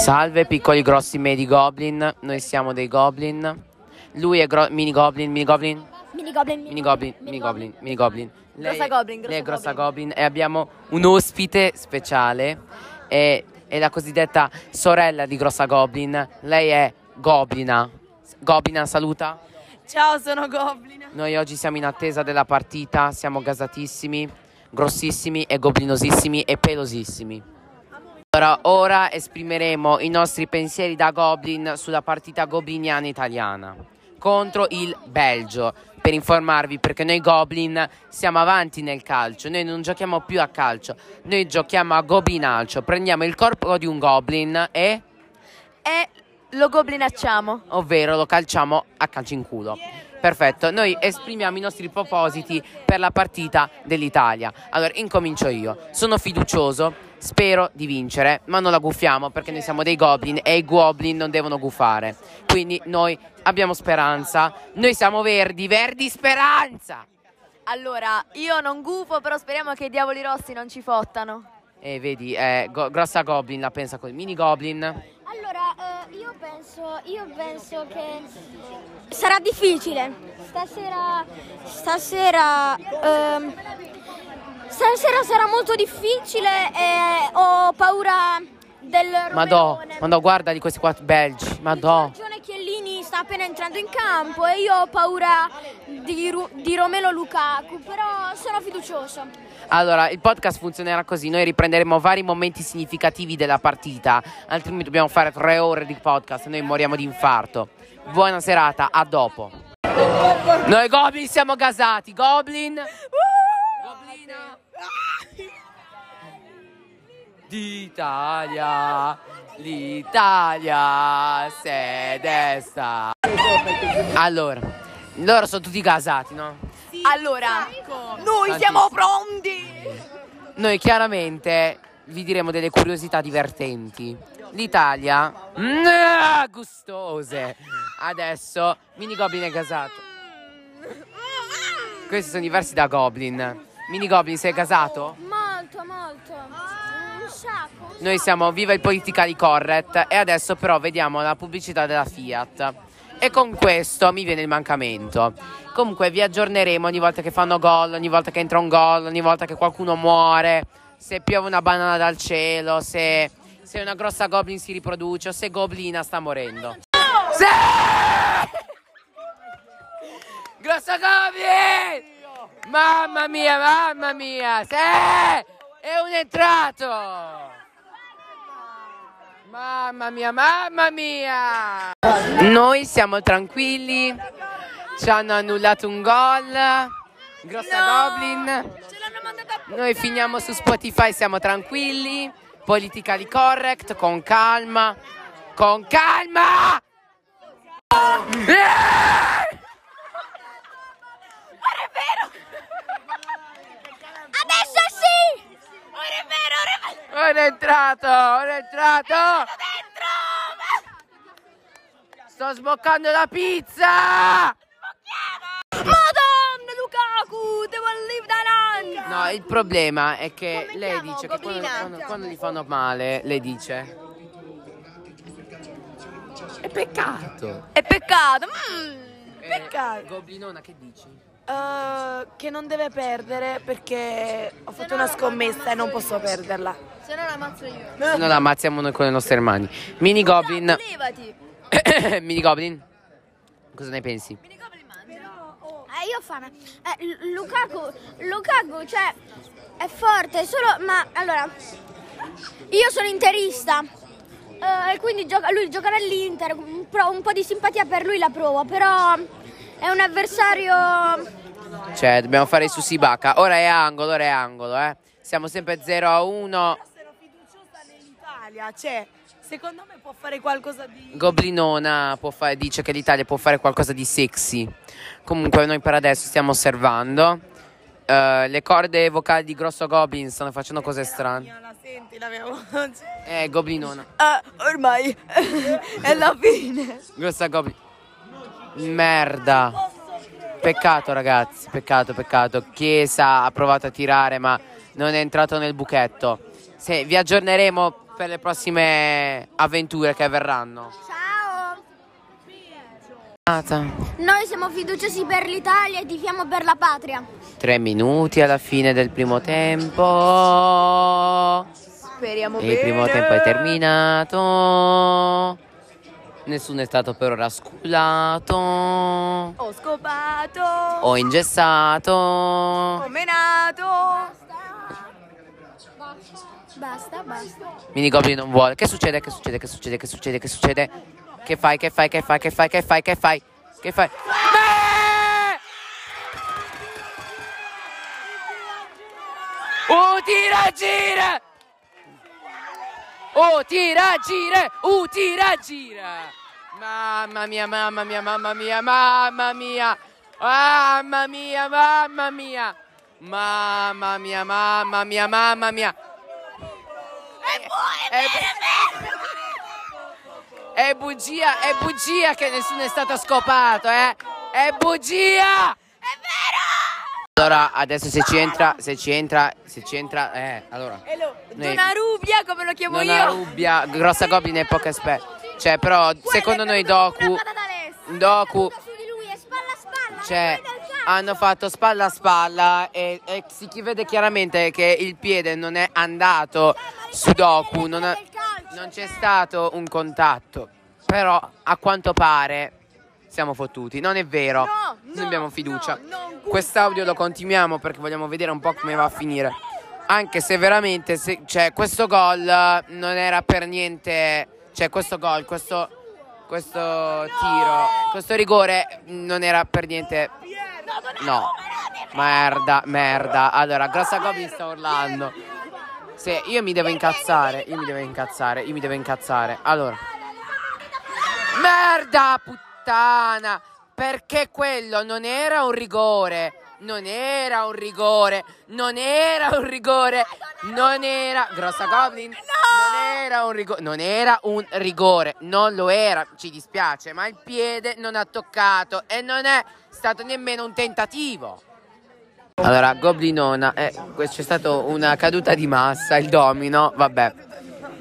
Salve piccoli grossi medi goblin, noi siamo dei goblin. Lui è gro- mini goblin, mini goblin, Mini Goblin. mini goblin, mini goblin, mini goblin. Lei- Grossa goblin, grossa lei è grossa goblin. goblin e abbiamo un ospite speciale, è, è la cosiddetta sorella di grossa goblin. Lei è Goblina. Goblina saluta. Ciao, sono Goblin. Noi oggi siamo in attesa della partita, siamo gasatissimi, grossissimi e goblinosissimi e pelosissimi. Allora, ora esprimeremo i nostri pensieri da Goblin sulla partita gobliniana italiana contro il Belgio. Per informarvi, perché noi Goblin siamo avanti nel calcio, noi non giochiamo più a calcio, noi giochiamo a Goblinalcio. Prendiamo il corpo di un Goblin e, E lo goblinacciamo. ovvero lo calciamo a calcio in culo. Perfetto, noi esprimiamo i nostri propositi per la partita dell'Italia. Allora, incomincio io. Sono fiducioso, spero di vincere, ma non la guffiamo perché noi siamo dei goblin e i goblin non devono gufare. Quindi noi abbiamo speranza. Noi siamo verdi, verdi speranza! Allora, io non gufo, però speriamo che i diavoli rossi non ci fottano. E vedi, eh, go- grossa goblin la pensa così. Mini goblin. Allora, eh, io, penso, io penso che sarà difficile. Stasera, stasera, ehm, stasera sarà molto difficile e ho paura del Madò, madò, guarda di questi qua belgi. Madò. Ha ragione Chiellini sta appena entrando in campo e io ho paura di, Ru- di Romelo Lukaku, però sono fiducioso. Allora, il podcast funzionerà così, noi riprenderemo vari momenti significativi della partita, altrimenti dobbiamo fare tre ore di podcast e noi moriamo di infarto. Buona serata, a dopo. Noi Goblin siamo gasati, Goblin. Goblina. D'Italia, l'Italia se desta. Allora, loro sono tutti gasati, no? Allora, noi Tantissimo. siamo pronti. Noi chiaramente vi diremo delle curiosità divertenti. L'Italia, mm, gustose. Adesso, Mini Goblin è gasato. Questi sono diversi da Goblin. Mini Goblin, sei gasato? Molto, molto. Noi siamo Viva il Politically Correct e adesso però vediamo la pubblicità della Fiat. E con questo mi viene il mancamento. Comunque vi aggiorneremo ogni volta che fanno gol, ogni volta che entra un gol, ogni volta che qualcuno muore, se piove una banana dal cielo, se, se una grossa goblin si riproduce o se Goblina sta morendo. Sì! Grossa goblin! Mamma mia, mamma mia! Sì! È un entrato! Mamma mia, mamma mia! Noi siamo tranquilli, ci hanno annullato un gol, grossa Goblin. Noi finiamo su Spotify, siamo tranquilli, politically correct, con calma, con calma! Eh! Adesso sì! Ora è vero, ora è è entrato, è entrato! Dentro! Sto sboccando la pizza! Madonna Lukaku, devo that hand. No, il problema è che Come lei dice che quando, quando- quando gli fanno male, lei dice... È peccato! È peccato. Mm, Eh, peccato. Goblinona, che dici? Eh, che non deve perdere perché ho fatto una scommessa e non posso perderla. Se no la ammazzo io. Se no la ammazziamo noi con le nostre mani. Mini Goblin. Levati. Mini Goblin. Cosa ne pensi? Eh, io ho fame. Eh, Lu- Lukaku, Lukaku, cioè, è forte, solo... Ma, allora, io sono interista. eh, e quindi gioca- lui gioca nell'Inter, un, pro- un po' di simpatia per lui la provo, però è un avversario... Cioè, dobbiamo fare su Sibaka. Ora è angolo, ora è angolo, eh. Siamo sempre 0 a 1. Sono fiduciosa nell'Italia, cioè, secondo me può fare qualcosa di... Goblinona può fare- dice che l'Italia può fare qualcosa di sexy. Comunque, noi per adesso stiamo osservando. Eh, le corde vocali di Grosso Goblin stanno facendo cose strane. La senti la mia voce? Eh, Goblinona. Ah, ormai è la fine. Grossa Goblin. Merda. Peccato, ragazzi. Peccato, peccato. Chiesa ha provato a tirare, ma non è entrato nel buchetto. Se, vi aggiorneremo per le prossime avventure che verranno. Ciao! Noi siamo fiduciosi per l'Italia e tifiamo per la patria. Tre minuti alla fine del primo tempo. Speriamo Il primo tempo è terminato. Nessuno è stato per ora sculato Ho scopato. o ingessato. Ho menato. Basta, basta. Mini Goblin non vuole. Che succede? Che succede? Che succede? Che succede? Che succede? Che fai? Che fai? Che fai? Che fai? Che fai? Che fai? Che fai? Beh! Uh, tira, gira! Oh, tira, gira! Uh, tira, gira! Mamma mia, mamma mia, mamma mia, mamma mia! Mamma mia, mamma mia! Mamma mia, mamma mia, mamma mia! È, è bugia, è bugia che nessuno è stato scopato, eh? È bugia! Allora, adesso se ci entra, se ci entra, se ci entra, eh, allora. Noi- Donna Rubia, come lo chiamo io. ha rubbia, grossa goblin e poca esperta. Cioè, però, secondo noi Doku, Doku, Su di lui è spalla a spalla. cioè, hanno fatto spalla a spalla e, e si chi vede chiaramente che il piede non è andato su Doku, non, ha- non c'è stato un contatto. Però, a quanto pare, siamo fottuti. Non è vero, No, non no, abbiamo fiducia. Quest'audio lo continuiamo perché vogliamo vedere un po' come va a finire. Anche se veramente, se- cioè, questo gol eh, non era per niente. Cioè, questo gol, questo, questo tiro, questo rigore non era per niente. No, merda, merda. Allora, Grossa Goblin sta urlando. Se io mi devo incazzare, io mi devo incazzare, io mi devo incazzare. Allora, merda, puttana. Perché quello non era un rigore. Non era un rigore, non era un rigore, non era. Grossa Goblin? Non era un rigore, non era un rigore, non lo era, ci dispiace, ma il piede non ha toccato e non è stato nemmeno un tentativo. Allora, Goblinona, eh, c'è stata una caduta di massa, il domino, vabbè.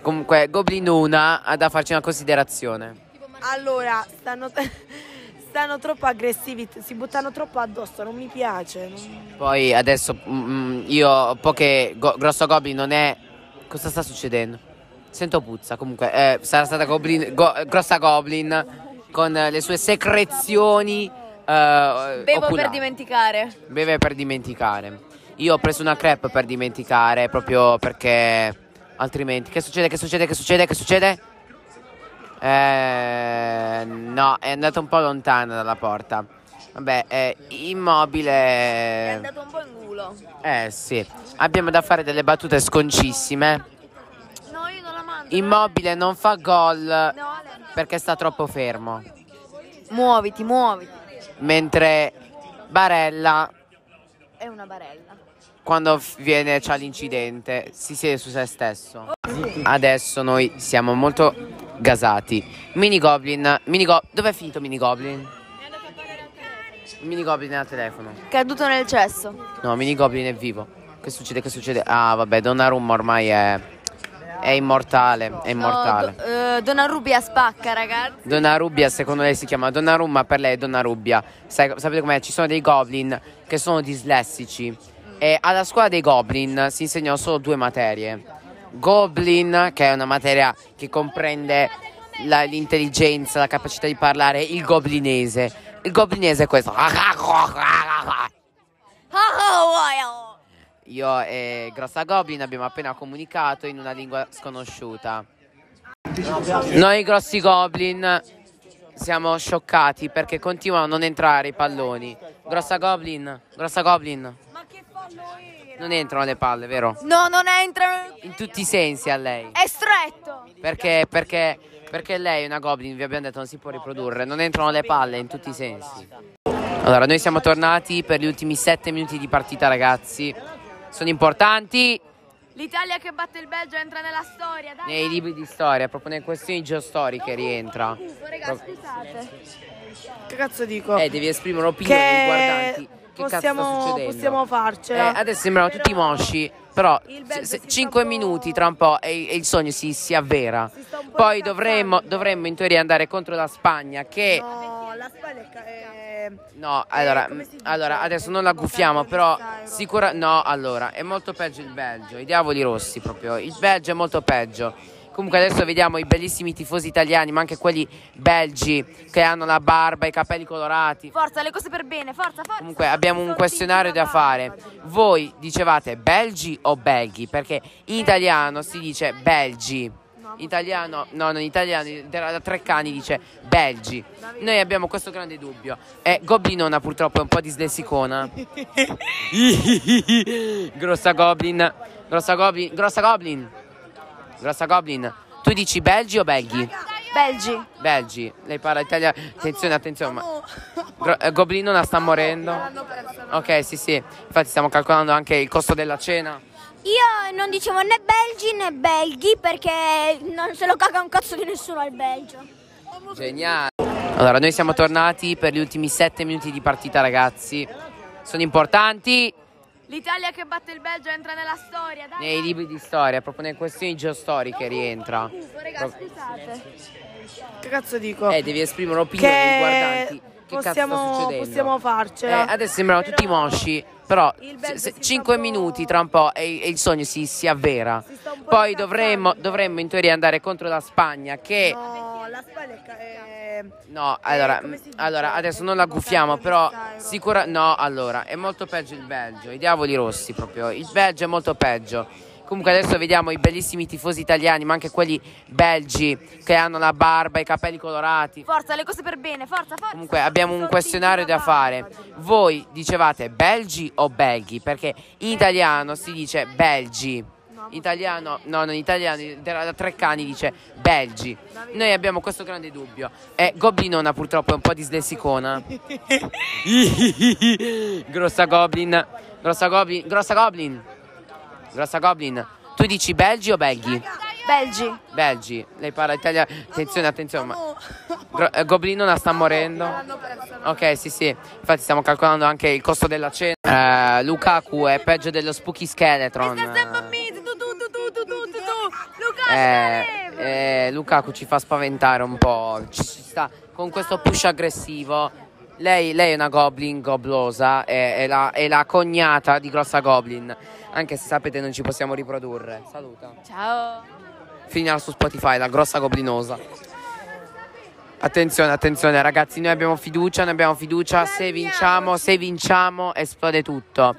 Comunque, Goblinona ha da farci una considerazione. Allora, stanno, stanno troppo aggressivi, si buttano troppo addosso, non mi piace. non- Poi adesso mm, io, poche Go- Grosso Goblin non è... Cosa sta succedendo? Sento puzza, comunque, eh, sarà stata Goblin, Go- Grossa Goblin con le sue secrezioni eh, Bevo oculari. per dimenticare. Beve per dimenticare. Io ho preso una crepe per dimenticare proprio perché altrimenti. Che succede? Che succede? Che succede? Che succede? Eh, no, è andata un po' lontana dalla porta. Vabbè, è immobile. È andato un po' in culo. Eh sì, abbiamo da fare delle battute sconcissime. No, io non la mangio. Immobile non fa gol perché sta troppo fermo. Muoviti, muoviti. Mentre Barella È una barella. quando viene c'ha l'incidente si siede su se stesso. Adesso noi siamo molto gasati. Mini Goblin, Mini Go- dove è finito Mini Goblin? Mini Goblin è al telefono. Caduto nel cesso. No, Mini Goblin è vivo. Che succede? Che succede? Ah, vabbè, Donnarumma ormai è è immortale, è immortale. No, do- eh, Donna Rubia spacca, ragazzi. Donnarubbia, secondo lei si chiama Donnarumma, per lei è Donnarubbia. Sai, sapete com'è? Ci sono dei goblin che sono dislessici e alla scuola dei goblin si insegnano solo due materie. Goblin, che è una materia che comprende la- l'intelligenza, la capacità di parlare, il goblinese. Il goblinese è questo. Io e Grossa Goblin abbiamo appena comunicato in una lingua sconosciuta. Noi grossi Goblin siamo scioccati perché continuano a non entrare i palloni. Grossa Goblin, Grossa Goblin. Ma che fallo era? Non entrano le palle, vero? No, non entrano. In tutti i sensi a lei. È stretto. Perché, perché, perché lei è una Goblin, vi abbiamo detto, non si può riprodurre. Non entrano le palle in tutti i sensi. Allora, noi siamo tornati per gli ultimi sette minuti di partita, ragazzi. Sono importanti L'Italia che batte il Belgio entra nella storia, dai. nei libri di storia, proprio nelle questioni geostoriche rientra. Raga, scusate. Che cazzo dico? Eh, devi esprimere opinioni Che- riguardanti Che possiamo, possiamo Eh, farcela. adesso sembrano tutti mosci, però Il belgio si sta 5 un po'- minuti tra un po' e, e il sogno si, si avvera. Si po' Poi dovremmo, dovremmo in teoria andare contro la Spagna che... No, la Spagna è... è- No, allora, si dice? allora adesso non la guffiamo, però Euro. sicura no, allora, è molto peggio il Belgio, i diavoli rossi proprio. Il Belgio è molto peggio. Comunque adesso vediamo i bellissimi tifosi italiani, ma anche quelli belgi che hanno la barba, i capelli colorati. Forza, le cose per bene, forza, forza. Comunque abbiamo un questionario da fare. Voi dicevate belgi o belghi? Perché in italiano si dice belgi. In italiano, no, non in italiano, da da Treccani dice belgi. Noi abbiamo questo grande dubbio. E Goblinona purtroppo è un po' dislessicona. grossa Goblin, grossa Goblin, grossa Goblin, grossa Goblin. Tu dici belgi o belghi? Belgi. Belgi, lei parla italiano. Attenzione, attenzione. ma- Gro- eh, Goblinona sta morendo. Ok, sì, sì. Infatti stiamo calcolando anche il costo della cena. Io non dicevo né belgi né belghi perché non se lo caga un cazzo di nessuno al Belgio. Geniale. Allora, noi siamo tornati per gli ultimi sette minuti di partita, ragazzi. Sono importanti L'Italia che batte il Belgio entra nella storia, dai. nei libri di storia, proprio nelle questioni geostoriche rientra. Raga, scusate. Che cazzo dico? Eh, devi esprimere un'opinione che riguardanti. Che cazzo sta possiamo, succedendo? possiamo Eh, farcela. adesso sembrano tutti mosci, però Il Belgio si sta 5 un po'- minuti tra un po' e, e il sogno si, si avvera. Si po' Poi dovremmo, dovremmo in teoria andare contro la Spagna che... No, la Spagna è... No, allora, si dice? allora adesso non la guffiamo, però sicura no, allora, è molto peggio il Belgio, i diavoli rossi proprio. Il Belgio è molto peggio. Comunque adesso vediamo i bellissimi tifosi italiani, ma anche quelli belgi che hanno la barba, i capelli colorati. Forza, le cose per bene, forza, forza. Comunque abbiamo un questionario da fare. Voi dicevate belgi o belghi? Perché in italiano si dice belgi. Italiano, no, non italiano, da Treccani dice belgi. Noi abbiamo questo grande dubbio. E Goblinona purtroppo è un po' dislessicona. grossa Goblin, grossa Goblin, grossa Goblin, grossa Goblin. Tu dici belgi o belghi? Belgi. Belgi, lei parla italiano. Attenzione, attenzione. Ma... Gro- eh, Goblinona sta morendo. Ok, sì, sì. Infatti stiamo calcolando anche il costo della cena. Eh, Lukaku è peggio dello Spooky Skeletron. Eh, eh, Lukaku ci fa spaventare un po'. Ci ci sta con questo push aggressivo. Lei, lei è una goblin goblosa, è, è la, è la cognata di Grossa Goblin. Anche se sapete non ci possiamo riprodurre. Saluta. Ciao. finirà su Spotify, la grossa goblinosa. Attenzione, attenzione ragazzi, noi abbiamo fiducia, noi abbiamo fiducia, se vinciamo, se vinciamo esplode tutto.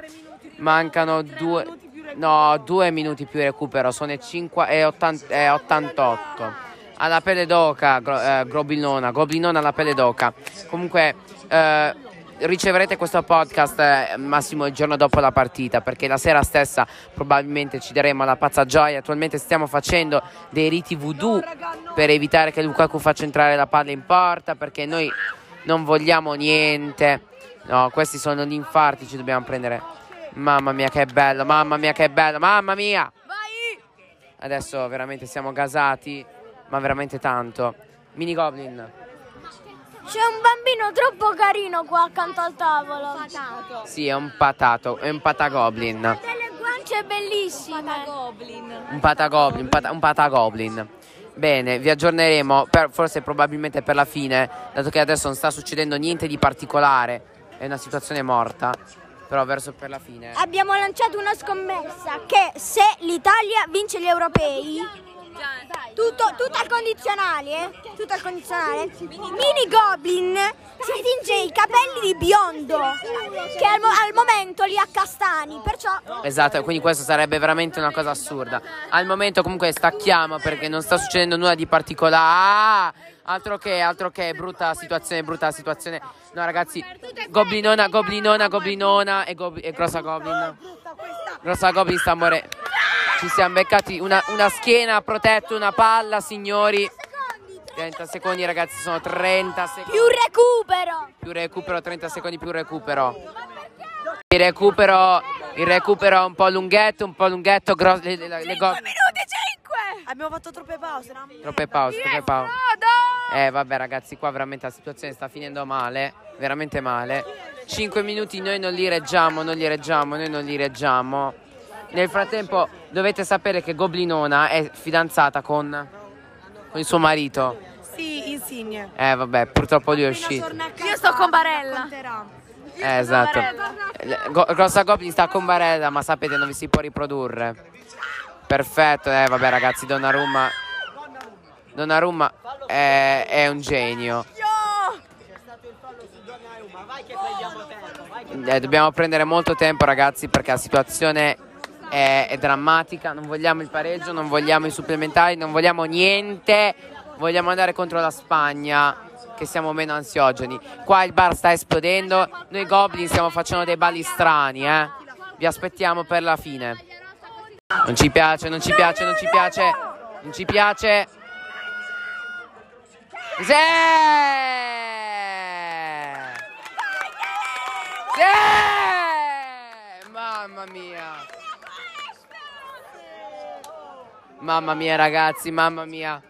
Mancano due, no, due minuti più recupero, sono e, 5, e, 80 e 88. Alla pelle d'oca, gro- eh, Goblinona, Goblinona alla pelle d'oca. Comunque, eh, riceverete questo podcast eh, massimo il giorno dopo la partita perché la sera stessa probabilmente ci daremo la pazza gioia attualmente stiamo facendo dei riti voodoo per evitare che Lukaku faccia entrare la palla in porta perché noi non vogliamo niente no questi sono gli infarti ci dobbiamo prendere mamma mia che bello mamma mia che bello mamma mia Vai. adesso veramente siamo gasati ma veramente tanto mini goblin C'è un bambino troppo carino qua accanto al tavolo. sì è un patato è un patagoblin Delle guance bellissime. Un patagoblin, un, pata- un patagoblin. Bene, vi aggiorneremo, per- forse probabilmente per la fine, dato che adesso non sta succedendo niente di particolare, è una situazione morta, però verso per la fine. Abbiamo lanciato una scommessa che se l'Italia vince gli europei, tutto, tutto al condizionale, eh? Tutto al condizionale. Mini Goblin si tinge i capelli di biondo, che al, mo- al momento li ha castani, perciò Esatto, quindi questo sarebbe veramente una cosa assurda. Al momento comunque stacchiamo perché non sta succedendo nulla di particolare. Altro che, altro che brutta situazione, brutta situazione. No ragazzi, goblinona, goblinona, goblinona e, gob- e grossa goblin. Grossa goblin sta morendo. Ci siamo beccati una, una schiena protetta, una palla, signori. 30 secondi ragazzi, sono 30 secondi. più recupero. Più recupero, 30 secondi più recupero. Il recupero, il recupero è un po' lunghetto, un po' lunghetto, gro- le, le, le go- Minuti 5. Abbiamo fatto troppe pause, no? troppe pause, troppe pause. Vado. Eh vabbè ragazzi, qua veramente la situazione sta finendo male. veramente male. 5 minuti noi non li reggiamo, non li reggiamo, noi non li reggiamo. Nel frattempo dovete sapere che Goblinona è fidanzata con, con il suo marito. Sì, Insigne. Eh vabbè, purtroppo lui è uscito. Io sto con Barella. Eh, esatto. Go- Grossa Goblin sta con Barella, ma sapete non vi si può riprodurre. Perfetto, eh vabbè ragazzi, Donnarumma Donnarumma è, è un genio. Eh, dobbiamo prendere molto tempo ragazzi perché la situazione è, è drammatica, non vogliamo il pareggio, non vogliamo i supplementari, non vogliamo niente, vogliamo andare contro la Spagna che siamo meno ansiogeni. Qua il bar sta esplodendo, noi Goblin stiamo facendo dei balli strani, eh. Vi aspettiamo per la fine. Non ci piace, non ci piace, non ci piace, non ci piace. Sì! Sì! Mamma mia. Mamma mia ragazzi, mamma mia.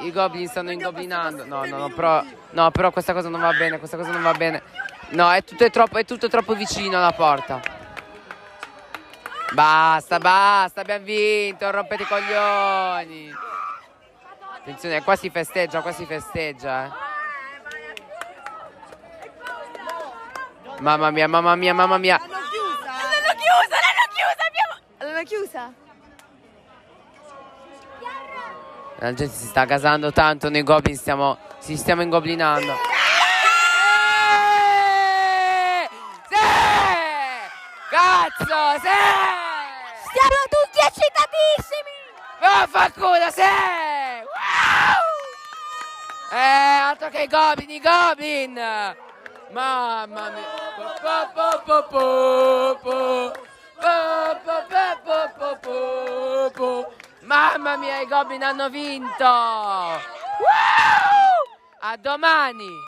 I goblin stanno ingoblinando. No, no, no, però, no, però questa cosa non va bene, questa cosa non va bene. No, è tutto, è troppo, è tutto troppo vicino alla porta. Basta, basta, abbiamo vinto, rompete i coglioni. Attenzione, qua si festeggia, qua si festeggia, eh. Mamma mia, mamma mia, mamma mia. L'hanno chiusa, l'hanno chiusa, abbiamo... L'hanno chiusa? La gente si sta gasando tanto, noi goblin stiamo, ci stiamo ingoblinando. Sì! Sì! Cazzo, sì! Siamo tutti eccitatissimi! Vaffanculo, sì! Eh, altro che i goblin, i goblin! Mamma mia! Mamma mia, i goblin hanno vinto! A domani!